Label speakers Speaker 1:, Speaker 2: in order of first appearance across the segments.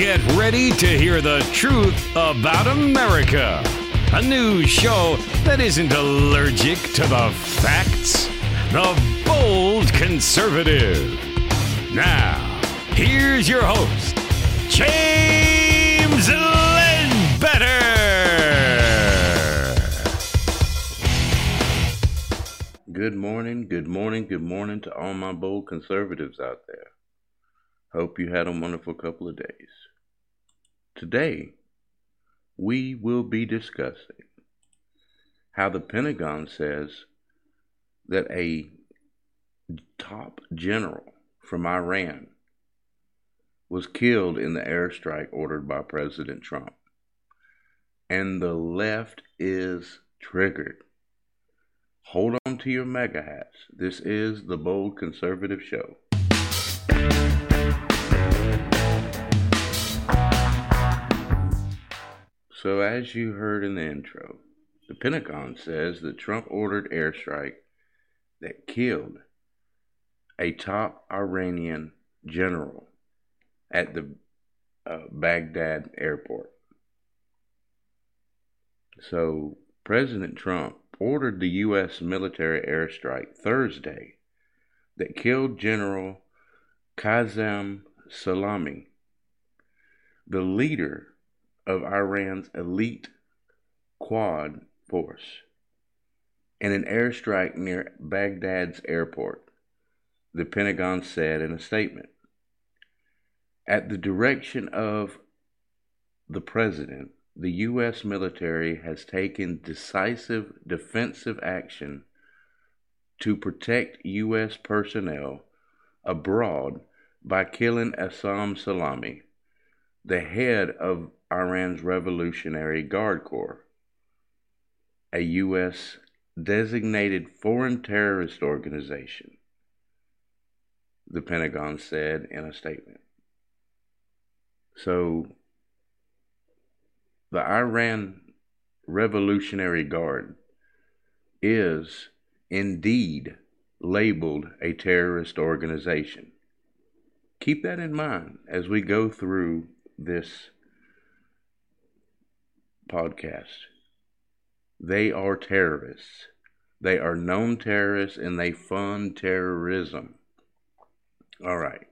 Speaker 1: Get ready to hear the truth about America. A news show that isn't allergic to the facts. The Bold Conservative. Now, here's your host, James Ledbetter.
Speaker 2: Good morning, good morning, good morning to all my bold conservatives out there. Hope you had a wonderful couple of days. Today, we will be discussing how the Pentagon says that a top general from Iran was killed in the airstrike ordered by President Trump. And the left is triggered. Hold on to your mega hats. This is the Bold Conservative Show. So, as you heard in the intro, the Pentagon says that Trump ordered airstrike that killed a top Iranian general at the uh, Baghdad airport. So, President Trump ordered the U.S. military airstrike Thursday that killed General Qasem Soleimani, the leader of Iran's elite Quds force, in an airstrike near Baghdad's airport, the Pentagon said in a statement. At the direction of the president, the U.S. military has taken decisive defensive action to protect U.S. personnel abroad by killing Assam Salami, the head of Iran's Revolutionary Guard Corps, a U.S. designated foreign terrorist organization, the Pentagon said in a statement. So, the Iran Revolutionary Guard is indeed labeled a terrorist organization. Keep that in mind as we go through this podcast. They are terrorists. They are known terrorists and they fund terrorism. All right.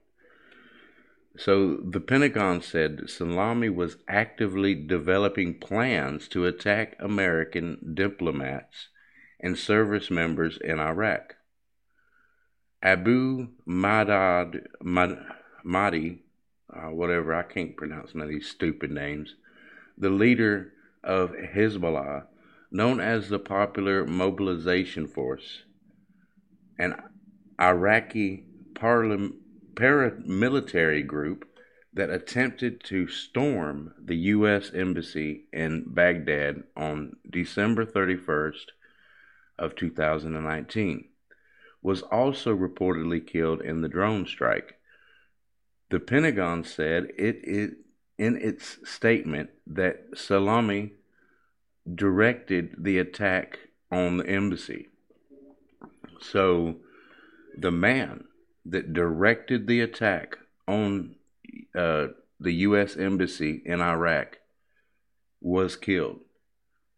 Speaker 2: So the Pentagon said Salami was actively developing plans to attack American diplomats and service members in Iraq. Abu Madad Mahdi, uh, whatever, I can't pronounce none of these stupid names, the leader of Hezbollah, known as the Popular Mobilization Force, an Iraqi paramilitary group that attempted to storm the U.S. Embassy in Baghdad on December 31st of 2019 was also reportedly killed in the drone strike. The Pentagon said it, it in its statement that Salami directed the attack on the embassy. So the man that directed the attack on uh, the U.S. Embassy in Iraq was killed.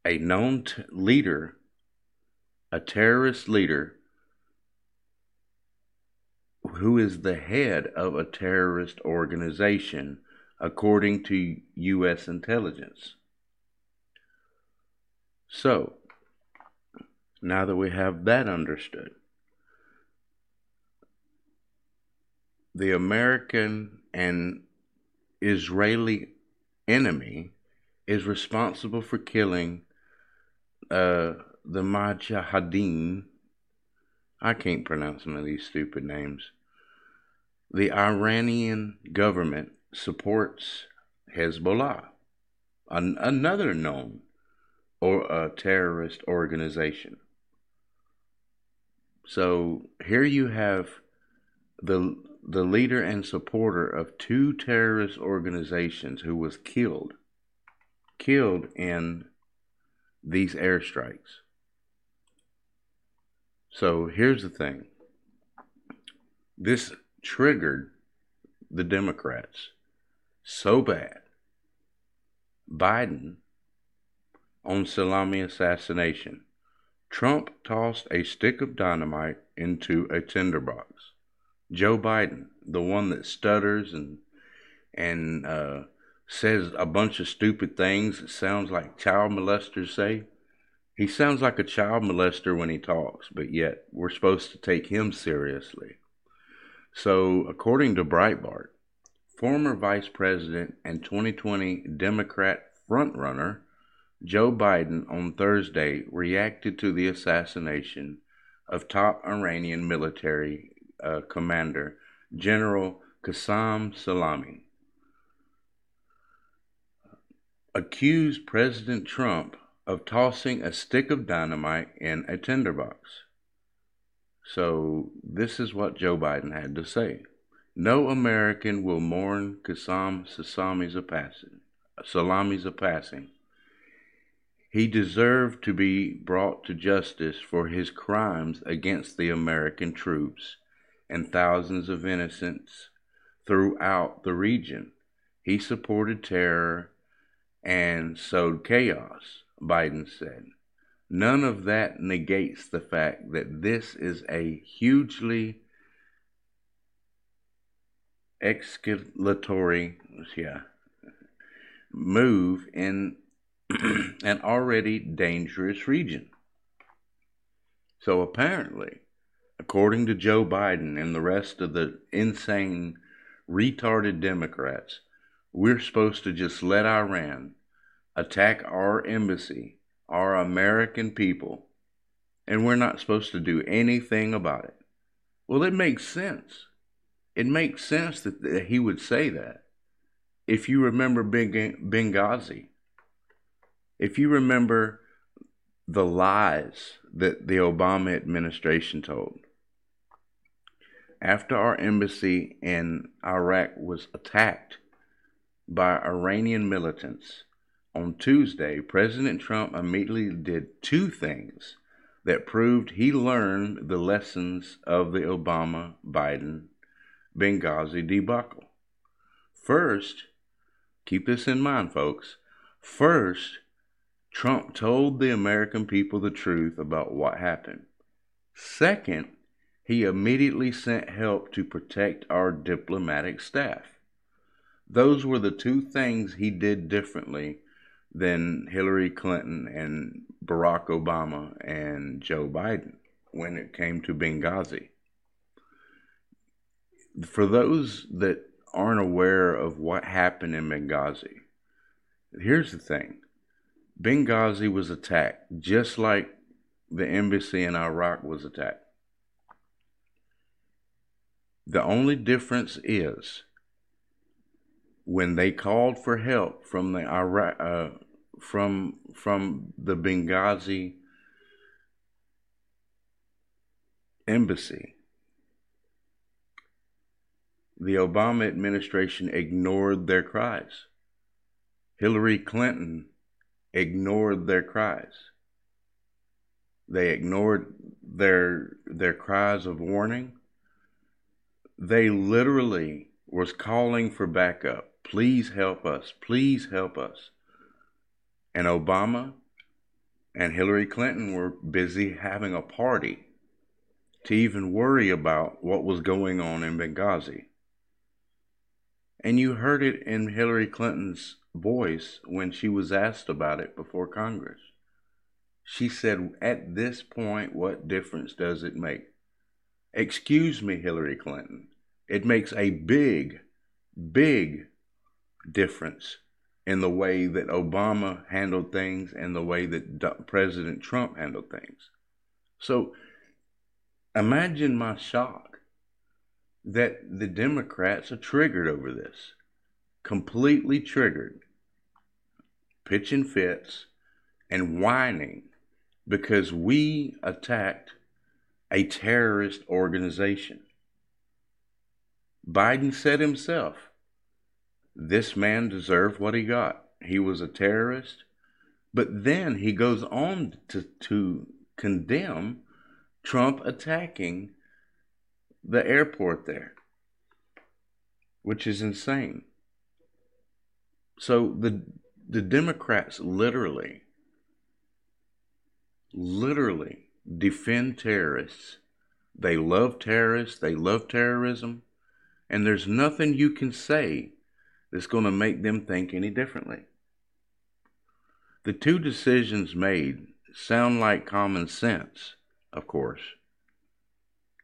Speaker 2: A known t- leader, a terrorist leader, who is the head of a terrorist organization, according to U.S. intelligence. So, now that we have that understood, the American and Israeli enemy is responsible for killing uh, the Mujahideen. I can't pronounce some of these stupid names. The Iranian government supports Hezbollah, an, another known or a terrorist organization. So here you have the the leader and supporter of two terrorist organizations who was killed killed in these airstrikes. So here's the thing. This triggered the Democrats. So bad. Biden on Salami assassination. Trump tossed a stick of dynamite into a tinderbox. Joe Biden, the one that stutters and and uh, says a bunch of stupid things that sounds like child molesters say. He sounds like a child molester when he talks, but yet we're supposed to take him seriously. So, according to Breitbart, former Vice President and 2020 Democrat frontrunner Joe Biden on Thursday reacted to the assassination of top Iranian military uh, commander General Qasem Soleimani. Accused President Trump of tossing a stick of dynamite in a tinderbox. So, this is what Joe Biden had to say. No American will mourn Qasem Soleimani's passing. Soleimani's passing. He deserved to be brought to justice for his crimes against the American troops and thousands of innocents throughout the region. He supported terror and sowed chaos, Biden said. None of that negates the fact that this is a hugely escalatory yeah, move in an already dangerous region. So apparently, according to Joe Biden and the rest of the insane, retarded Democrats, we're supposed to just let Iran attack our embassy, our American people, and we're not supposed to do anything about it. Well, it makes sense. It makes sense that he would say that. If you remember Benghazi, if you remember the lies that the Obama administration told, after our embassy in Iraq was attacked by Iranian militants on Tuesday, President Trump immediately did two things that proved he learned the lessons of the Obama Biden Benghazi debacle. First, keep this in mind, folks. First, Trump told the American people the truth about what happened. Second, he immediately sent help to protect our diplomatic staff. Those were the two things he did differently than Hillary Clinton and Barack Obama and Joe Biden when it came to Benghazi. For those that aren't aware of what happened in Benghazi, here's the thing Benghazi was attacked just like the embassy in Iraq was attacked. The only difference is when they called for help from the Iraq, uh, from from the Benghazi embassy, the Obama administration ignored their cries. Hillary Clinton ignored their cries. They ignored their their cries of warning. They literally was calling for backup. Please help us. Please help us. And Obama and Hillary Clinton were busy having a party to even worry about what was going on in Benghazi. And you heard it in Hillary Clinton's voice when she was asked about it before Congress. She said, At this point, what difference does it make? Excuse me, Hillary Clinton. It makes a big, big difference in the way that Obama handled things and the way that President Trump handled things. So imagine my shock that the Democrats are triggered over this completely triggered, pitching fits, and whining because we attacked a terrorist organization. Biden said himself, this man deserved what he got. He was a terrorist. But then he goes on to, to condemn Trump attacking the airport there, which is insane. So the the Democrats literally literally defend terrorists. They love terrorists, they love terrorism, and there's nothing you can say that's going to make them think any differently. The two decisions made sound like common sense, of course.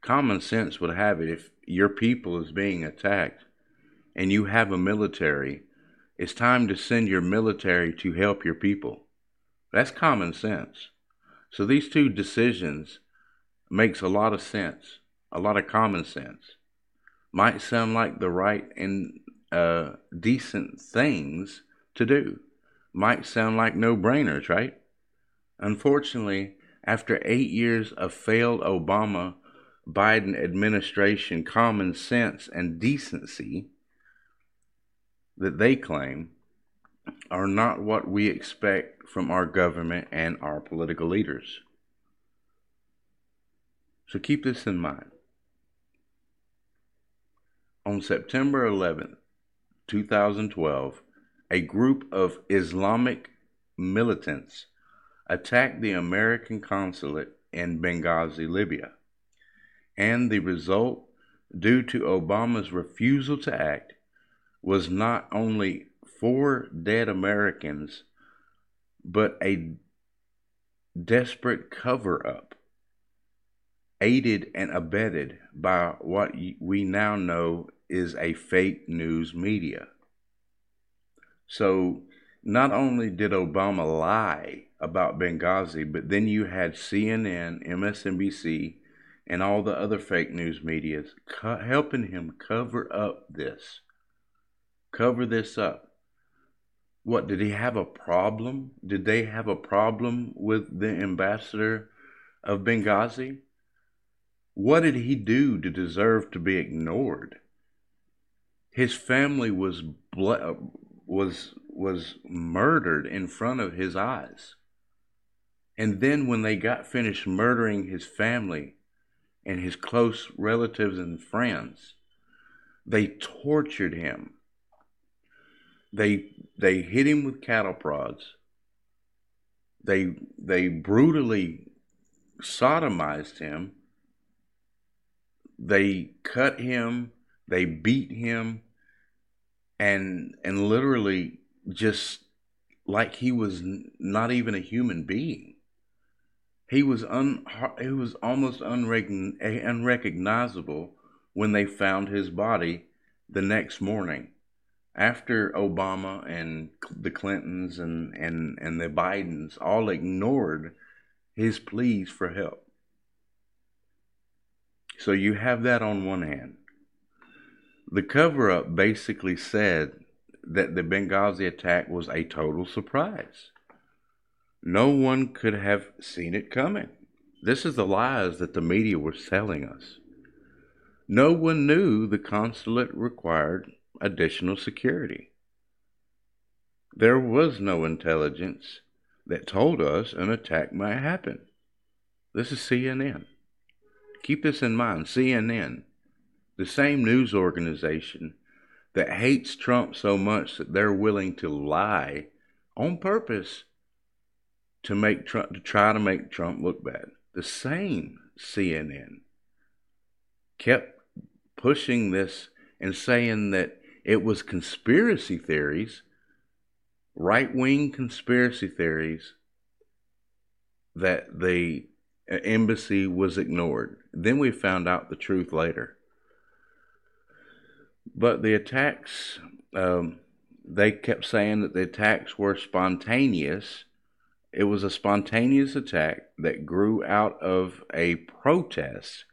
Speaker 2: Common sense would have it if your people is being attacked and you have a military, it's time to send your military to help your people. That's common sense. So these two decisions makes a lot of sense, a lot of common sense. Might sound like the right and uh, decent things to do. Might sound like no brainers, right? Unfortunately, after eight years of failed Obama Biden administration common sense and decency that they claim are not what we expect from our government and our political leaders. So keep this in mind. On September 11th, 2012, a group of Islamic militants attacked the American consulate in Benghazi, Libya. And the result, due to Obama's refusal to act, was not only four dead Americans, but a desperate cover up, aided and abetted by what we now know is a fake news media. So, not only did Obama lie about Benghazi, but then you had CNN, MSNBC, and all the other fake news medias co- helping him cover up this. Cover this up. What, did he have a problem? Did they have a problem with the ambassador of Benghazi? What did he do to deserve to be ignored? His family was ble- was was murdered in front of his eyes. And then when they got finished murdering his family and his close relatives and friends, they tortured him. They they hit him with cattle prods. They they brutally sodomized him. They cut him, they beat him, and and literally just like he was not even a human being. He was un he was almost unrecognizable when they found his body the next morning after Obama and the Clintons and, and, and the Bidens all ignored his pleas for help. So you have that on one hand. The cover up basically said that the Benghazi attack was a total surprise. No one could have seen it coming. This is the lies that the media were selling us. No one knew the consulate required additional security. There was no intelligence that told us an attack might happen. This is CNN. Keep this in mind CNN the same news organization that hates Trump so much that they're willing to lie on purpose to make Trump to try to make Trump look bad. The same CNN kept pushing this and saying that it was conspiracy theories, right wing conspiracy theories, that the embassy was ignored. Then we found out the truth later. But the attacks, um, they kept saying that the attacks were spontaneous. It was a spontaneous attack that grew out of a protest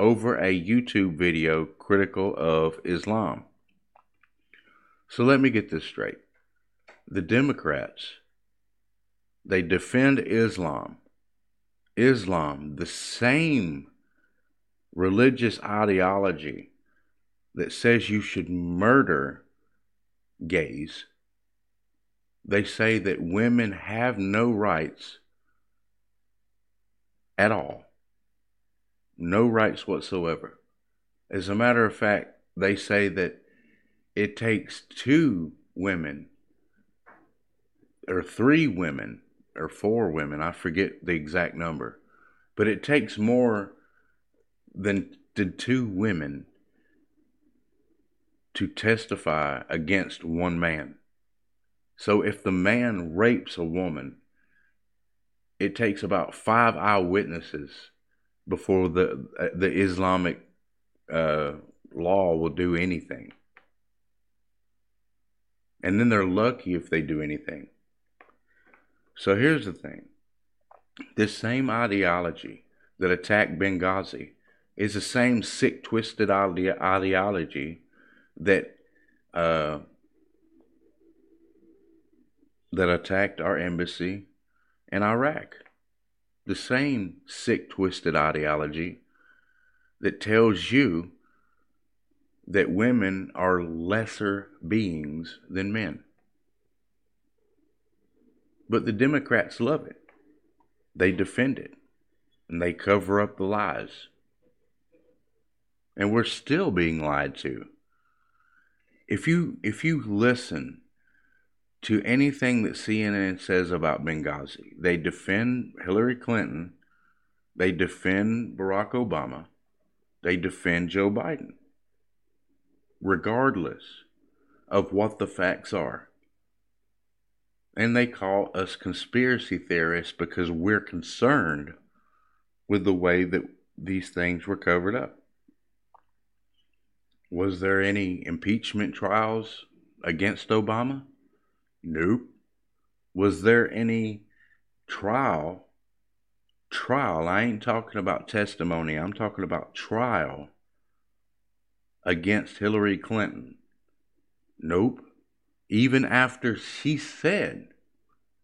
Speaker 2: over a YouTube video critical of Islam. So let me get this straight. The Democrats, they defend Islam. Islam, the same religious ideology that says you should murder gays. They say that women have no rights at all. No rights whatsoever. As a matter of fact, they say that it takes two women or three women or four women, I forget the exact number, but it takes more than two women to testify against one man. So if the man rapes a woman, it takes about five eyewitnesses before the the Islamic uh, law will do anything. And then they're lucky if they do anything. So here's the thing this same ideology that attacked Benghazi is the same sick, twisted ide- ideology that uh, that attacked our embassy in Iraq. The same sick, twisted ideology that tells you that women are lesser beings than men. But the Democrats love it. They defend it and they cover up the lies. And we're still being lied to. If you if you listen to anything that CNN says about Benghazi, they defend Hillary Clinton, they defend Barack Obama, they defend Joe Biden, regardless of what the facts are. And they call us conspiracy theorists because we're concerned with the way that these things were covered up. Was there any impeachment trials against Obama? Nope. Was there any trial? Trial. I ain't talking about testimony. I'm talking about trial against Hillary Clinton. Nope even after she said,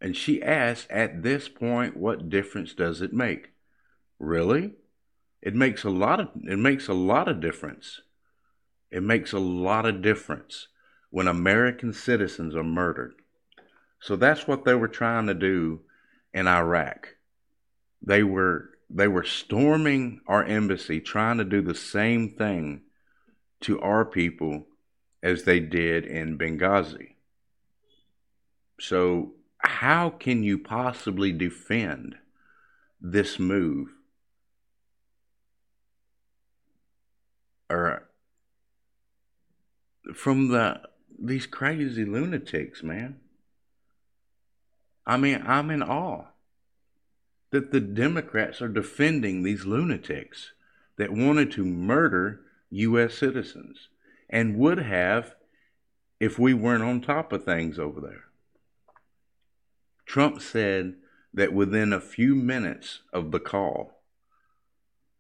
Speaker 2: and she asked, at this point, what difference does it make? Really? It makes a lot of it makes a lot of difference. It makes a lot of difference when American citizens are murdered. So that's what they were trying to do in Iraq. They were they were storming our embassy trying to do the same thing to our people as they did in Benghazi. So, how can you possibly defend this move? Or from the these crazy lunatics, man. I mean, I'm in awe that the Democrats are defending these lunatics that wanted to murder U.S. citizens and would have if we weren't on top of things over there. Trump said that within a few minutes of the call,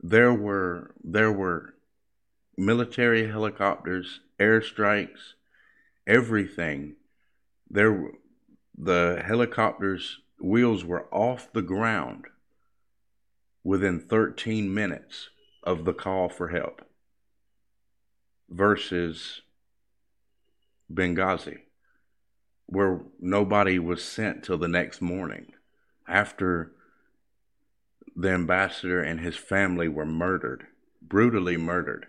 Speaker 2: there were there were military helicopters, airstrikes, everything. There, the helicopters' wheels were off the ground within 13 minutes of the call for help versus Benghazi where nobody was sent till the next morning after the ambassador and his family were murdered, brutally murdered.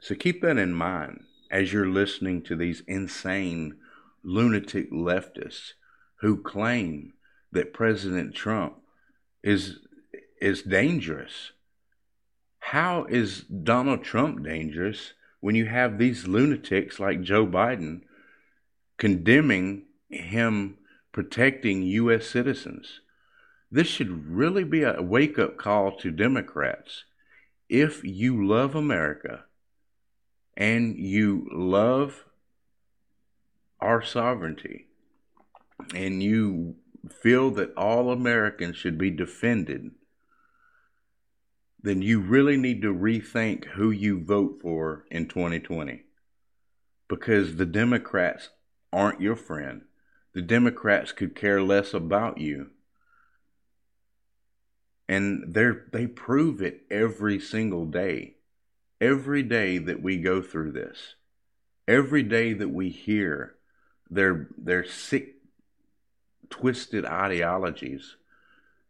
Speaker 2: So keep that in mind as you're listening to these insane lunatic leftists who claim that President Trump is is dangerous. How is Donald Trump dangerous when you have these lunatics like Joe Biden condemning him protecting U.S. citizens. This should really be a wake up call to Democrats. If you love America and you love our sovereignty and you feel that all Americans should be defended, then you really need to rethink who you vote for in 2020. Because the Democrats aren't your friend. The Democrats could care less about you. And they they prove it every single day. Every day that we go through this. Every day that we hear their their sick twisted ideologies,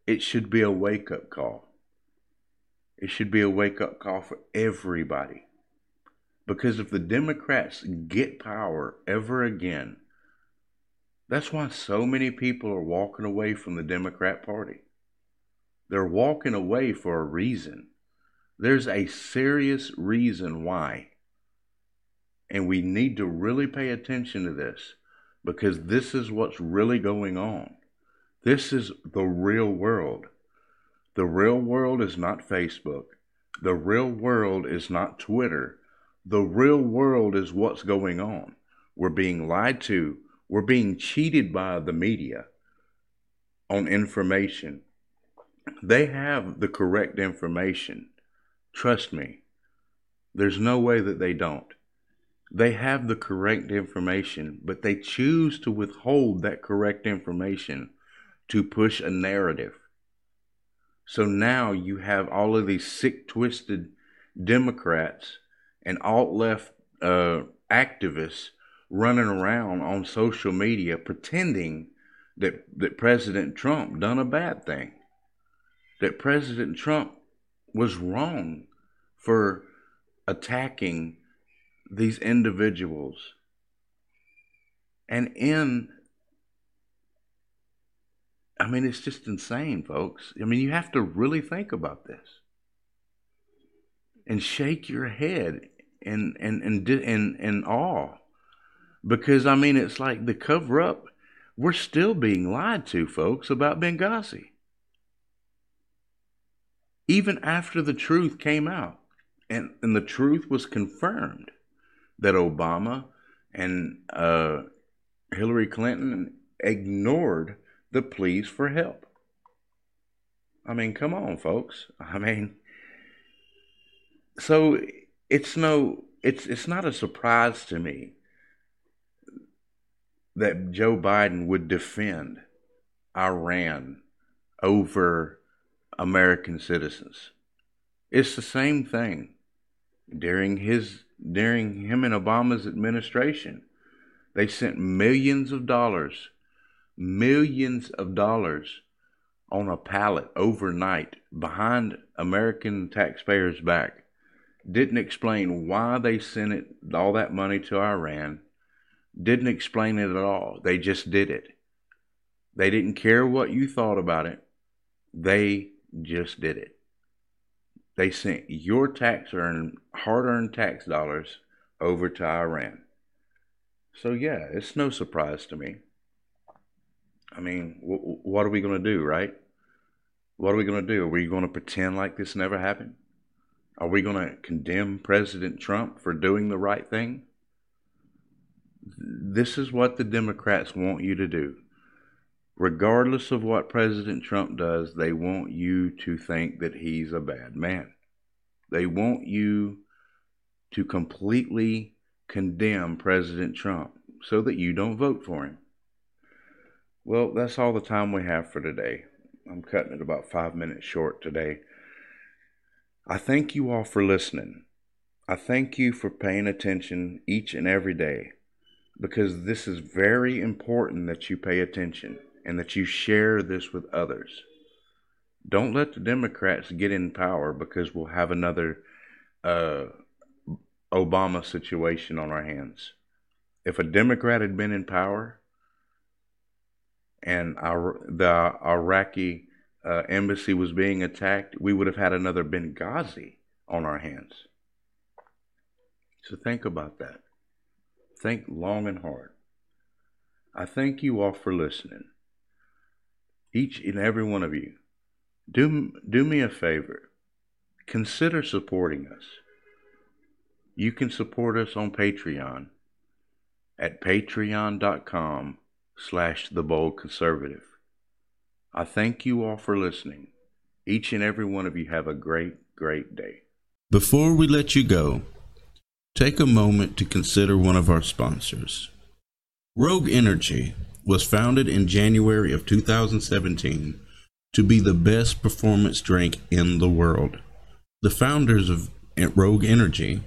Speaker 2: it should be a wake-up call. It should be a wake-up call for everybody. Because if the Democrats get power ever again, That's why so many people are walking away from the Democrat Party. They're walking away for a reason. There's a serious reason why. And we need to really pay attention to this because this is what's really going on. This is the real world. The real world is not Facebook. The real world is not Twitter. The real world is what's going on. We're being lied to. We're being cheated by the media on information. They have the correct information. Trust me. There's no way that they don't. They have the correct information, but they choose to withhold that correct information to push a narrative. So now you have all of these sick, twisted Democrats and alt left uh, activists running around on social media pretending that, that President Trump done a bad thing, that President Trump was wrong for attacking these individuals. And in, I mean, it's just insane, folks. I mean, you have to really think about this and shake your head in, in, in, in, in awe. Because, I mean, it's like the cover up, we're still being lied to, folks, about Benghazi. Even after the truth came out and, and the truth was confirmed that Obama and uh, Hillary Clinton ignored the pleas for help. I mean, come on, folks. I mean, so it's no, it's it's not a surprise to me that Joe Biden would defend Iran over American citizens. It's the same thing during his during him and Obama's administration. They sent millions of dollars, millions of dollars on a pallet overnight behind American taxpayers' back. Didn't explain why they sent it all that money to Iran. Didn't explain it at all. They just did it. They didn't care what you thought about it. They just did it. They sent your tax earned, hard earned tax dollars over to Iran. So, yeah, it's no surprise to me. I mean, w- what are we going to do, right? What are we going to do? Are we going to pretend like this never happened? Are we going to condemn President Trump for doing the right thing? This is what the Democrats want you to do regardless of what President Trump does, they want you to think that he's a bad man. They want you to completely condemn President Trump so that you don't vote for him. Well, that's all the time we have for today. I'm cutting it about five minutes short today. I thank you all for listening. I thank you for paying attention each and every day because this is very important that you pay attention and that you share this with others. Don't let the Democrats get in power because we'll have another uh, Obama situation on our hands. If a Democrat had been in power and our, the Iraqi uh, embassy was being attacked, we would have had another Benghazi on our hands. So think about that. Think long and hard. I thank you all for listening each and every one of you, do, do me a favor. Consider supporting us. You can support us on Patreon at patreon.com slash the bold conservative. I thank you all for listening. Each and every one of you have a great, great day.
Speaker 3: Before we let you go, take a moment to consider one of our sponsors. Rogue Energy was founded in January of 2017 to be the best performance drink in the world. The founders of Rogue Energy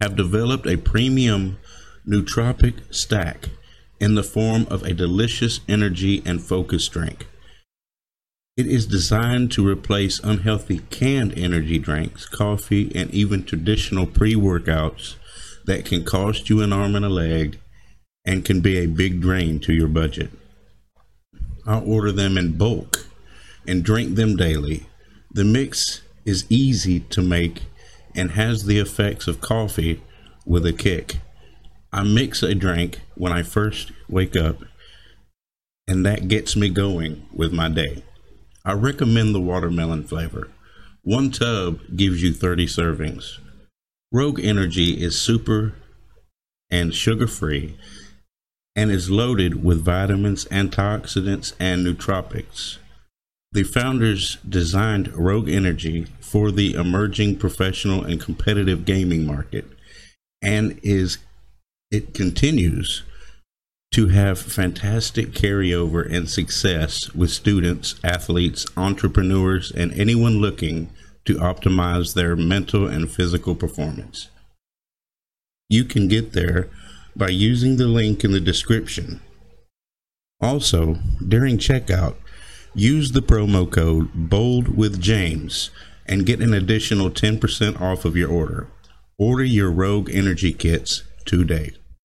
Speaker 3: have developed a premium nootropic stack in the form of a delicious energy and focus drink. It is designed to replace unhealthy canned energy drinks, coffee, and even traditional pre workouts that can cost you an arm and a leg
Speaker 2: and can be a big drain to your budget. I'll order them in bulk and drink them daily. The mix is easy to make and has the effects of coffee with a kick. I mix a drink when I first wake up, and that gets me going with my day. I recommend the watermelon flavor. One tub gives you 30 servings. Rogue Energy is super and sugar free and is loaded with vitamins, antioxidants, and nootropics. The founders designed Rogue Energy for the emerging professional and competitive gaming market and is it continues to have fantastic carryover and success with students, athletes, entrepreneurs, and anyone looking to optimize their mental and physical performance. You can get there by using the link in the description. Also, during checkout, use the promo code BOLD with James and get an additional 10% off of your order. Order your Rogue Energy kits today.